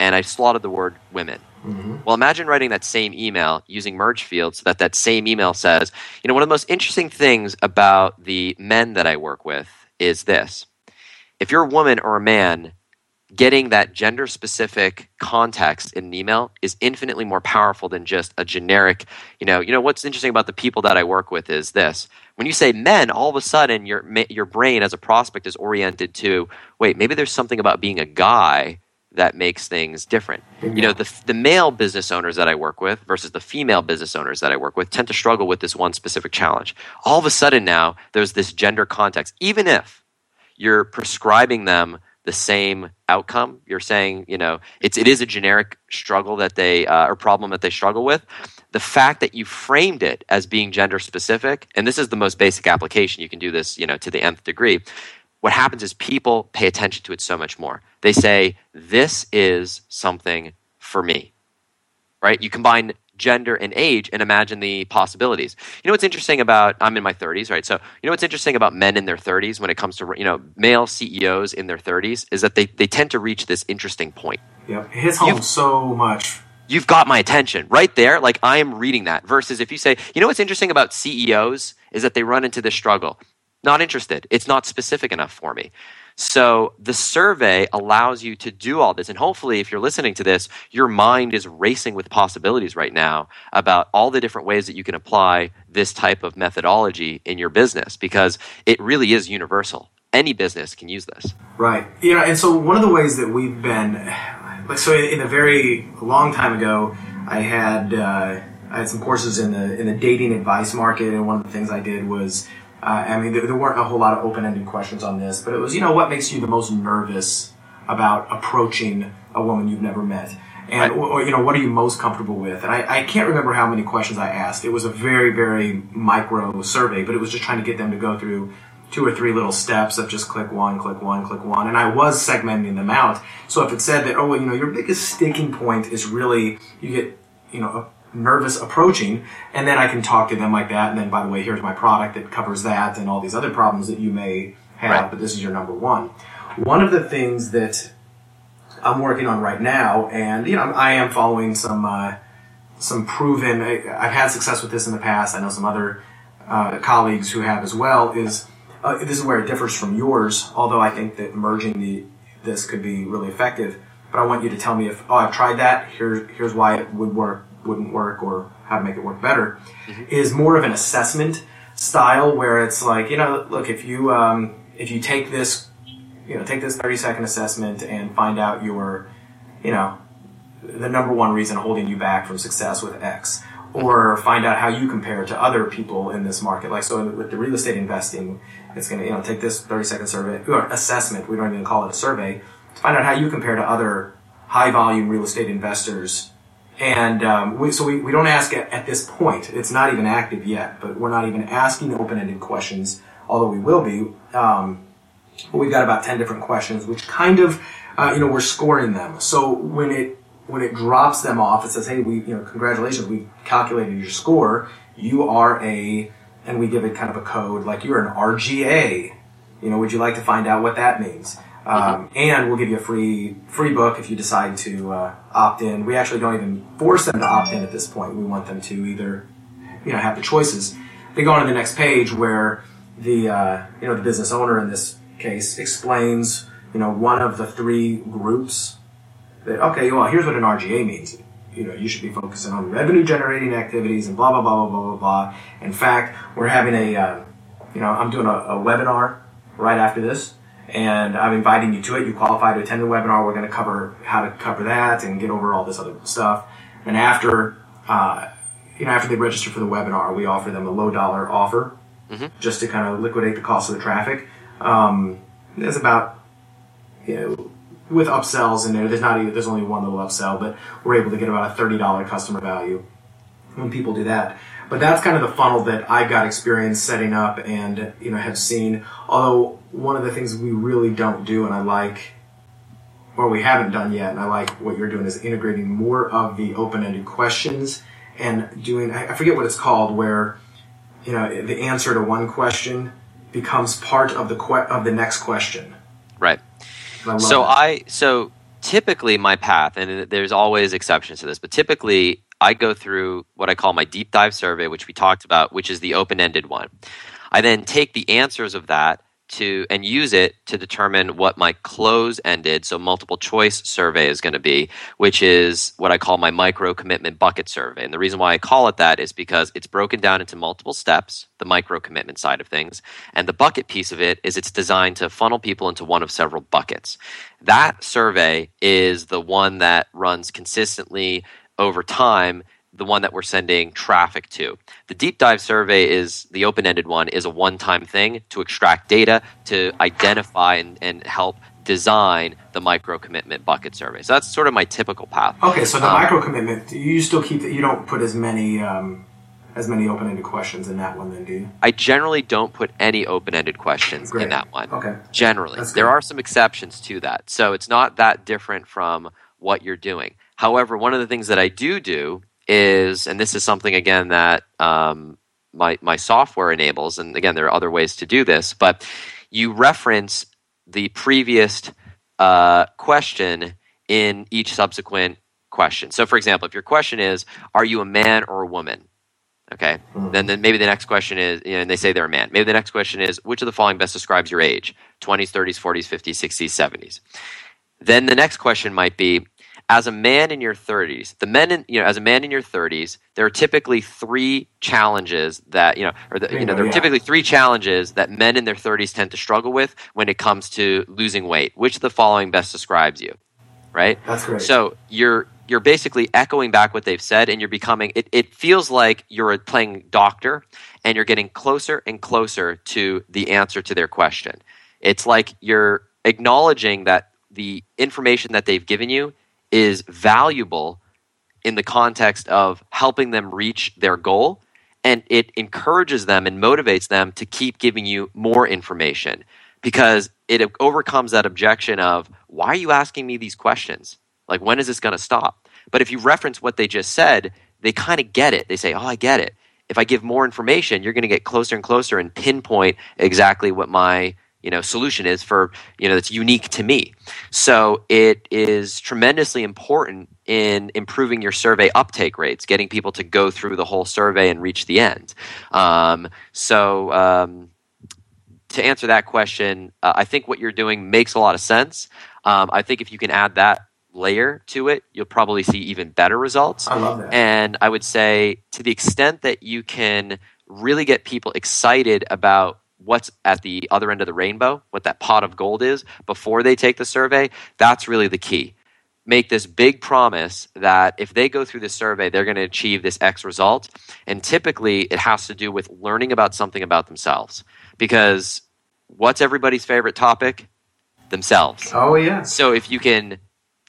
And I slotted the word women. Mm-hmm. Well, imagine writing that same email using merge fields so that that same email says, you know, one of the most interesting things about the men that I work with is this. If you're a woman or a man, getting that gender specific context in an email is infinitely more powerful than just a generic you know you know what's interesting about the people that i work with is this when you say men all of a sudden your your brain as a prospect is oriented to wait maybe there's something about being a guy that makes things different. You know, the, the male business owners that I work with versus the female business owners that I work with tend to struggle with this one specific challenge. All of a sudden now, there's this gender context. Even if you're prescribing them the same outcome. You're saying, you know, it's it is a generic struggle that they uh, or problem that they struggle with. The fact that you framed it as being gender specific, and this is the most basic application. You can do this, you know, to the nth degree. What happens is people pay attention to it so much more. They say, "This is something for me." Right? You combine gender and age and imagine the possibilities. You know what's interesting about I'm in my 30s, right? So, you know what's interesting about men in their 30s when it comes to, you know, male CEOs in their 30s is that they they tend to reach this interesting point. Yep. It hits home so much. You've got my attention right there. Like I am reading that versus if you say, you know what's interesting about CEOs is that they run into this struggle. Not interested. It's not specific enough for me. So the survey allows you to do all this. And hopefully, if you're listening to this, your mind is racing with possibilities right now about all the different ways that you can apply this type of methodology in your business because it really is universal. Any business can use this. Right. Know, and so one of the ways that we've been, like, so in a very long time ago, I had. Uh, I had some courses in the in the dating advice market, and one of the things I did was uh, I mean, there, there, weren't a whole lot of open-ended questions on this, but it was, you know, what makes you the most nervous about approaching a woman you've never met? And, or, you know, what are you most comfortable with? And I, I can't remember how many questions I asked. It was a very, very micro survey, but it was just trying to get them to go through two or three little steps of just click one, click one, click one. And I was segmenting them out. So if it said that, oh, well, you know, your biggest sticking point is really, you get, you know, nervous approaching and then i can talk to them like that and then by the way here's my product that covers that and all these other problems that you may have right. but this is your number one. One of the things that i'm working on right now and you know i am following some uh, some proven i've had success with this in the past. I know some other uh, colleagues who have as well is uh, this is where it differs from yours although i think that merging the this could be really effective. But i want you to tell me if oh i've tried that. Here, here's why it would work wouldn't work or how to make it work better mm-hmm. is more of an assessment style where it's like you know look if you um, if you take this you know take this 30 second assessment and find out your you know the number one reason holding you back from success with x or find out how you compare to other people in this market like so with the real estate investing it's going to you know take this 30 second survey or assessment we don't even call it a survey to find out how you compare to other high volume real estate investors and um, we, so we, we don't ask at, at, this point. It's not even active yet, but we're not even asking open-ended questions, although we will be. Um, but we've got about 10 different questions, which kind of, uh, you know, we're scoring them. So when it, when it drops them off, it says, hey, we, you know, congratulations, we calculated your score. You are a, and we give it kind of a code, like you're an RGA. You know, would you like to find out what that means? Um, and we'll give you a free free book if you decide to uh, opt in. We actually don't even force them to opt in at this point. We want them to either, you know, have the choices. They go on to the next page where the uh, you know the business owner in this case explains you know one of the three groups that okay well here's what an RGA means. You know you should be focusing on revenue generating activities and blah blah blah blah blah blah blah. In fact, we're having a uh, you know I'm doing a, a webinar right after this and I'm inviting you to it. You qualify to attend the webinar. We're going to cover how to cover that and get over all this other stuff. And after, uh, you know, after they register for the webinar, we offer them a low dollar offer mm-hmm. just to kind of liquidate the cost of the traffic. Um, there's about, you know, with upsells in there, there's not even, there's only one little upsell, but we're able to get about a $30 customer value when people do that. But that's kind of the funnel that I got experience setting up and, you know, have seen. Although one of the things we really don't do and I like, or we haven't done yet, and I like what you're doing is integrating more of the open-ended questions and doing, I forget what it's called, where, you know, the answer to one question becomes part of the que- of the next question. Right. so that. I so typically my path, and there's always exceptions to this, but typically I go through what I call my deep dive survey, which we talked about, which is the open ended one. I then take the answers of that to and use it to determine what my close ended so multiple choice survey is going to be which is what i call my micro commitment bucket survey and the reason why i call it that is because it's broken down into multiple steps the micro commitment side of things and the bucket piece of it is it's designed to funnel people into one of several buckets that survey is the one that runs consistently over time the one that we're sending traffic to. The deep dive survey is the open ended one, is a one time thing to extract data, to identify and, and help design the micro commitment bucket survey. So that's sort of my typical path. Okay, so the Um, micro commitment, you still keep that, you don't put as many um, as many open ended questions in that one, then do you? I generally don't put any open ended questions Great. in that one. Okay. Generally, there are some exceptions to that. So it's not that different from what you're doing. However, one of the things that I do do is, and this is something again that um, my my software enables, and again there are other ways to do this, but you reference the previous uh, question in each subsequent question. So, for example, if your question is, "Are you a man or a woman?" Okay, then, then maybe the next question is, you know, and they say they're a man. Maybe the next question is, which of the following best describes your age? 20s, 30s, 40s, 50s, 60s, 70s. Then the next question might be, as a man in your 30s, the men in, you know, as a man in your 30s, there are typically three challenges that, you know, or the, you know, there are Yeah. typically three challenges that men in their 30s tend to struggle with when it comes to losing weight. Which of the following best describes you? Right? That's great. So you're you're basically echoing back what they've said, and you're becoming. It, it feels like you're playing doctor, and you're getting closer and closer to the answer to their question. It's like you're acknowledging that the information that they've given you is valuable in the context of helping them reach their goal and it encourages them and motivates them to keep giving you more information because it overcomes that objection of why are you asking me these questions? Like when is this going to stop? But if you reference what they just said they kind of get it. They say oh i get it. If i give more information you're going to get closer and closer and pinpoint exactly what my you know solution is for you know that's unique to me. So it is tremendously important in improving your survey uptake rates getting people to go through the whole survey and reach the end. Um, so um, to answer that question uh, i think what you're doing makes a lot of sense. Um, i think if you can add that layer to it you'll probably see even better results. I love that. and I would say to the extent that you can really get people excited about what's at the other end of the rainbow, what that pot of gold is before they take the survey, that's really the key. Make this big promise that if they go through the survey, they're going to achieve this X result. And typically, it has to do with learning about something about themselves. Because what's everybody's favorite topic? Themselves. oh yeah. So if you can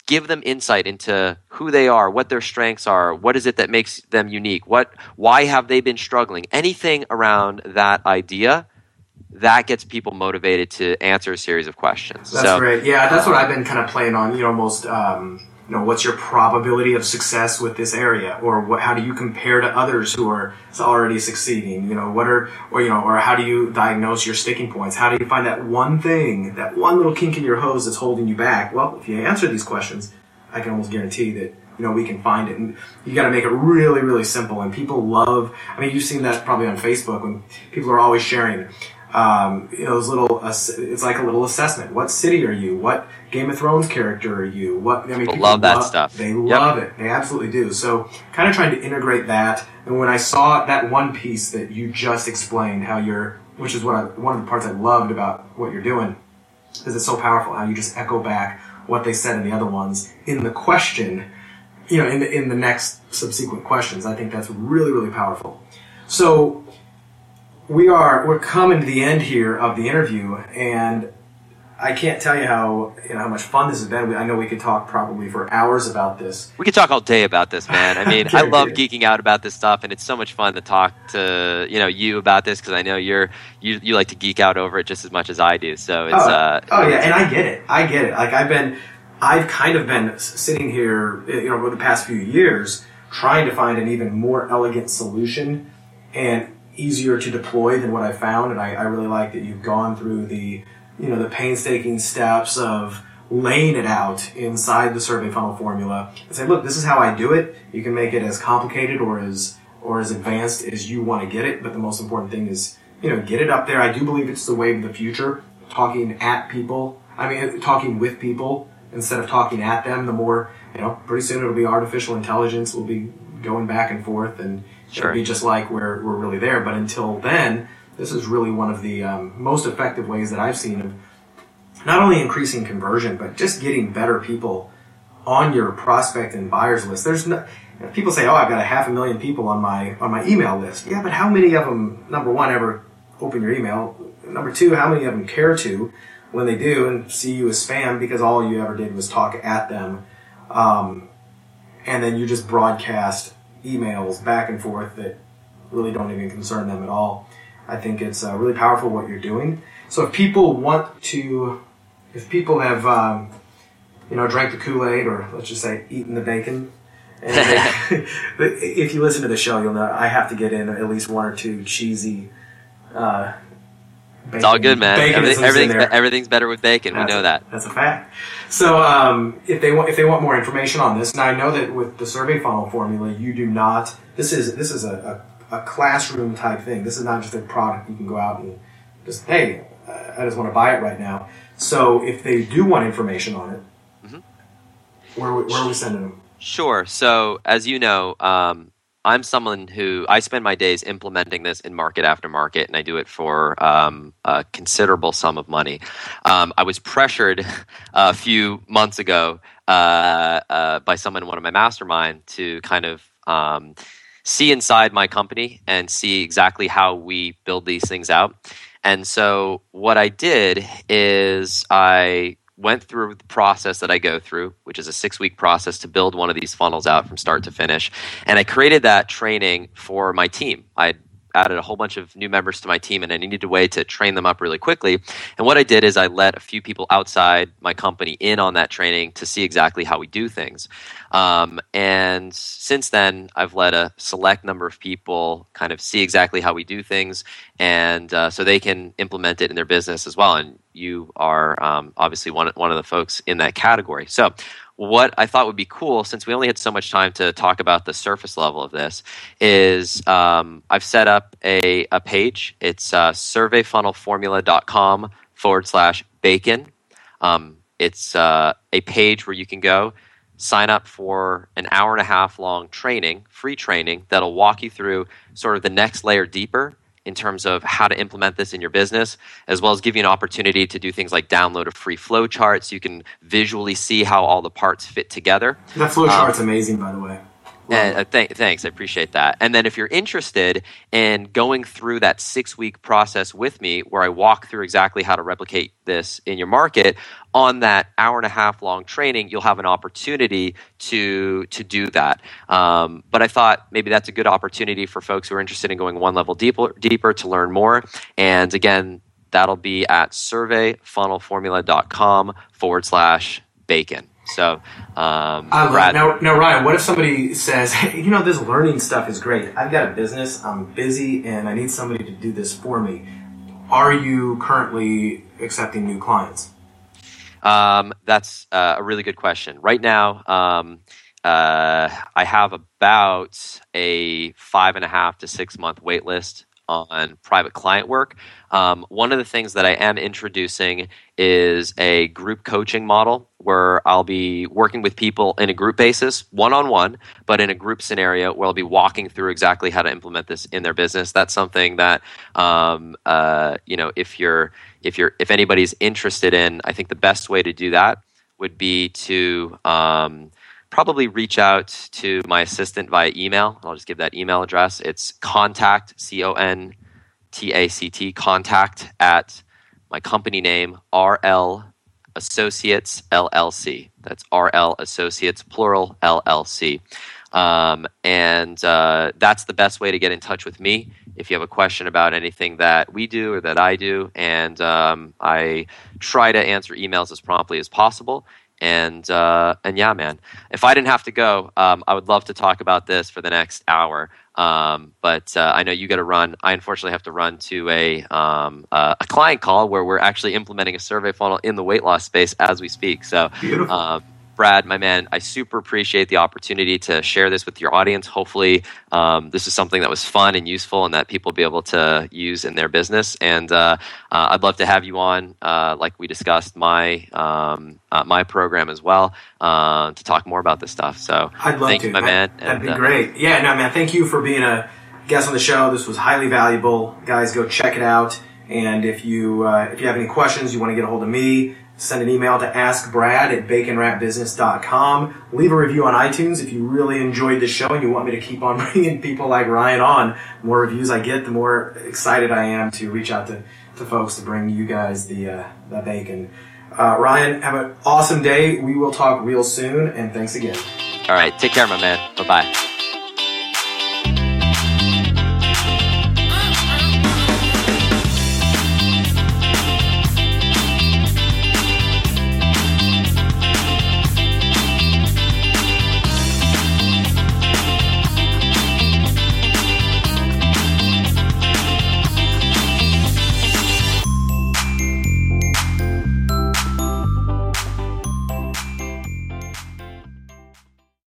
give them insight into who they are, what their strengths are, what is it that makes them unique, what why have they been struggling, anything around that idea, that gets people motivated to answer a series of questions. That's so great. Yeah, that's what I've been kind of playing on. You know, almost. Um, you know, what's your probability of success with this area, or what, how do you compare to others who are already succeeding? You know, what are, or you know, or how do you diagnose your sticking points? How do you find that one thing, that one little kink in your hose that's holding you back? Well, if you answer these questions, I can almost guarantee that you know we can find it. And you got to make it really, really simple. And people love. I mean, you've seen that probably on Facebook when people are always sharing um, you know, those little, it's like a little assessment. What city are you? What Game of Thrones character are you? What, I mean, People love that stuff. They Yep. love it. They absolutely do. So kind of trying to integrate that. And when I saw that one piece that you just explained, how you're, which is what I, one of the parts I loved about what you're doing, is it's so powerful how you just echo back what they said in the other ones in the question, you know, in the, in the next subsequent questions. I think that's really, really powerful. So we are we're coming to the end here of the interview, and I can't tell you how you know how much fun this has been. I know we could talk probably for hours about this. we could talk all day about this, man. I mean, I <laughs> love geeking out about this stuff, and it's so much fun to talk to you know you about this because I know you're you you like to geek out over it just as much as I do. So it's oh, uh, oh yeah, and I get it. I get it. Like I've been, I've kind of been sitting here, you know, over the past few years, trying to find an even more elegant solution and easier to deploy than what I found. And I, I really like that you've gone through the, you know, the painstaking steps of laying it out inside the survey funnel formula and say, look, this is how I do it. You can make it as complicated or as or as advanced as you want to get it. But the most important thing is, you know, get it up there. I do believe it's the wave of the future. Talking at people, I mean, talking with people instead of talking at them. The more, you know, pretty soon it'll be artificial intelligence. We'll be going back and forth, and Sure. be just like we're we're really there. But until then, this is really one of the um, most effective ways that I've seen of not only increasing conversion, but just getting better people on your prospect and buyers list. There's no, people say, "Oh, I've got a half a million people on my on my email list." Yeah, but how many of them? Number one, ever open your email? Number two, how many of them care to? when they do and see you as spam because all you ever did was talk at them, um, and then you just broadcast emails back and forth that really don't even concern them at all. I think it's uh, really powerful what you're doing. So if people want to, if people have, um, you know, drank the Kool Aid or let's just say eaten the bacon, they, <laughs> <laughs> if you listen to the show, you'll know I have to get in at least one or two cheesy. Uh, bacon, it's all good, man. Everything, everything's, everything's better with bacon. That's we know a, that. That's a fact. So um, if they want if they want more information on this, now I know that with the survey funnel formula, you do not. This is this is a, a, a classroom type thing. This is not just a product you can go out and just hey, I just want to buy it right now. So if they do want information on it, mm-hmm. where, where are we sending them? Sure. So as you know, um, I'm someone who I spend my days implementing this in market after market, and I do it for um, a considerable sum of money. Um, I was pressured <laughs> a few months ago uh, uh, by someone in one of my mastermind to kind of um, see inside my company and see exactly how we build these things out. And so what I did is I went through the process that I go through, which is a six week process to build one of these funnels out from start to finish. And I created that training for my team. I added a whole bunch of new members to my team and I needed a way to train them up really quickly. And what I did is I let a few people outside my company in on that training to see exactly how we do things. Um, and since then, I've let a select number of people kind of see exactly how we do things and uh, so they can implement it in their business as well. And you are um, obviously one, one of the folks in that category. So what I thought would be cool, since we only had so much time to talk about the surface level of this, is um, I've set up a, a page. It's uh, surveyfunnelformula.com forward slash bacon. Um, it's uh, a page where you can go sign up for an hour and a half long training, free training, that'll walk you through sort of the next layer deeper in terms of how to implement this in your business, as well as give you an opportunity to do things like download a free flow chart so you can visually see how all the parts fit together. That flow chart's um, amazing, by the way. And, uh, th- thanks, I appreciate that. And then if you're interested in going through that six week process with me, where I walk through exactly how to replicate this in your market, on that hour and a half long training, you'll have an opportunity to to do that. Um, but I thought maybe that's a good opportunity for folks who are interested in going one level deeper, deeper to learn more. And again, that'll be at surveyfunnelformula.com forward slash bacon. So, um, I love now, now, Ryan, what if somebody says, <laughs> hey, you know, this learning stuff is great. I've got a business, I'm busy, and I need somebody to do this for me. Are you currently accepting new clients? Um, that's uh, a really good question. Right now, um, uh, I have about a five and a half to six month wait list on private client work. Um, one of the things that I am introducing is a group coaching model where I'll be working with people in a group basis, one on one, but in a group scenario where I'll be walking through exactly how to implement this in their business. That's something that um, uh, you know if you're if you're if anybody's interested in, I think the best way to do that would be to um, probably reach out to my assistant via email. I'll just give that email address. It's contact, C O N T A C T, contact at my company name, RL Associates LLC. That's RL Associates, plural LLC. Um, and uh, that's the best way to get in touch with me if you have a question about anything that we do or that I do. And um, I try to answer emails as promptly as possible and uh, and yeah, man, if I didn't have to go, um, I would love to talk about this for the next hour. Um, but uh, I know you got to run. I unfortunately have to run to a um, uh, a client call where we're actually implementing a survey funnel in the weight loss space as we speak. So beautiful. Brad, my man, I super appreciate the opportunity to share this with your audience. Hopefully, um, this is something that was fun and useful and that people will be able to use in their business. And uh, uh, I'd love to have you on, uh, like we discussed, my um, uh, my program as well uh, to talk more about this stuff. So, I'd love thank to. you, my man. That'd and, be uh, great. Yeah, no, man. Thank you for being a guest on the show. This was highly valuable. Guys, go check it out. And if you if you have any questions, you want to get a hold of me Send an email to askbrad at baconwrappedbusiness.com. Leave a review on iTunes if you really enjoyed the show and you want me to keep on <laughs> bringing people like Ryan on. The more reviews I get, the more excited I am to reach out to, to folks to bring you guys the uh, the bacon. Uh, Ryan, have an awesome day. We will talk real soon, and thanks again. All right, take care, my man. Bye bye.